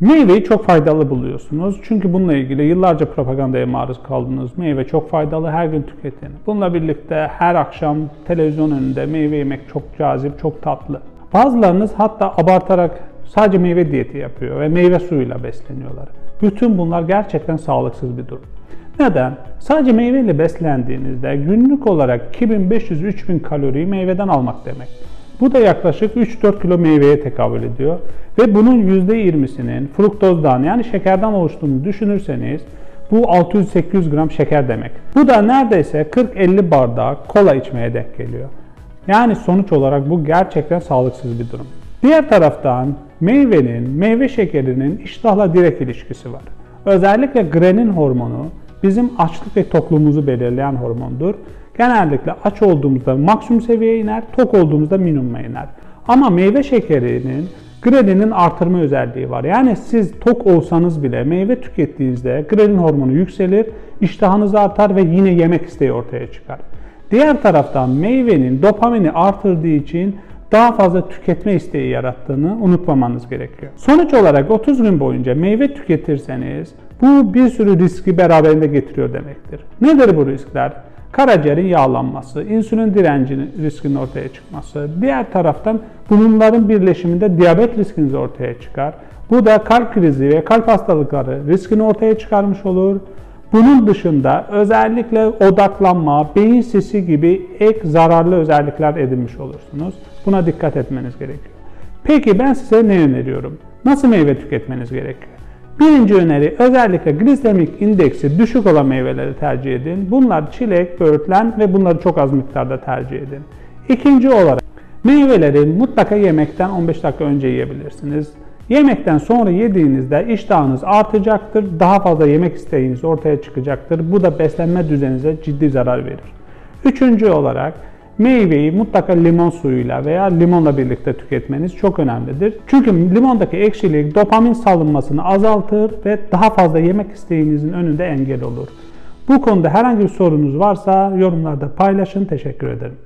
Meyveyi çok faydalı buluyorsunuz. Çünkü bununla ilgili yıllarca propagandaya maruz kaldınız. Meyve çok faydalı, her gün tüketin. Bununla birlikte her akşam televizyon önünde meyve yemek çok cazip, çok tatlı. Bazılarınız hatta abartarak sadece meyve diyeti yapıyor ve meyve suyuyla besleniyorlar. Bütün bunlar gerçekten sağlıksız bir durum. Neden? Sadece meyveyle beslendiğinizde günlük olarak 2500-3000 kaloriyi meyveden almak demek. Bu da yaklaşık 3-4 kilo meyveye tekabül ediyor. Ve bunun %20'sinin fruktozdan yani şekerden oluştuğunu düşünürseniz bu 600-800 gram şeker demek. Bu da neredeyse 40-50 bardak kola içmeye denk geliyor. Yani sonuç olarak bu gerçekten sağlıksız bir durum. Diğer taraftan meyvenin, meyve şekerinin iştahla direkt ilişkisi var. Özellikle grenin hormonu bizim açlık ve tokluğumuzu belirleyen hormondur. Genellikle aç olduğumuzda maksimum seviyeye iner, tok olduğumuzda minimuma iner. Ama meyve şekerinin Ghrelinin artırma özelliği var. Yani siz tok olsanız bile meyve tükettiğinizde grelin hormonu yükselir, iştahınız artar ve yine yemek isteği ortaya çıkar. Diğer taraftan meyvenin dopamini artırdığı için daha fazla tüketme isteği yarattığını unutmamanız gerekiyor. Sonuç olarak 30 gün boyunca meyve tüketirseniz bu bir sürü riski beraberinde getiriyor demektir. Nedir bu riskler? Karaciğerin yağlanması, insülin direncinin riskinin ortaya çıkması, diğer taraftan bunların birleşiminde diyabet riskiniz ortaya çıkar. Bu da kalp krizi ve kalp hastalıkları riskini ortaya çıkarmış olur. Bunun dışında özellikle odaklanma, beyin sisi gibi ek zararlı özellikler edinmiş olursunuz. Buna dikkat etmeniz gerekiyor. Peki ben size ne öneriyorum? Nasıl meyve tüketmeniz gerekiyor? Birinci öneri özellikle glisemik indeksi düşük olan meyveleri tercih edin. Bunlar çilek, böğürtlen ve bunları çok az miktarda tercih edin. İkinci olarak meyveleri mutlaka yemekten 15 dakika önce yiyebilirsiniz. Yemekten sonra yediğinizde iştahınız artacaktır, daha fazla yemek isteğiniz ortaya çıkacaktır. Bu da beslenme düzeninize ciddi zarar verir. Üçüncü olarak Meyveyi mutlaka limon suyuyla veya limonla birlikte tüketmeniz çok önemlidir. Çünkü limondaki ekşilik dopamin salınmasını azaltır ve daha fazla yemek isteğinizin önünde engel olur. Bu konuda herhangi bir sorunuz varsa yorumlarda paylaşın. Teşekkür ederim.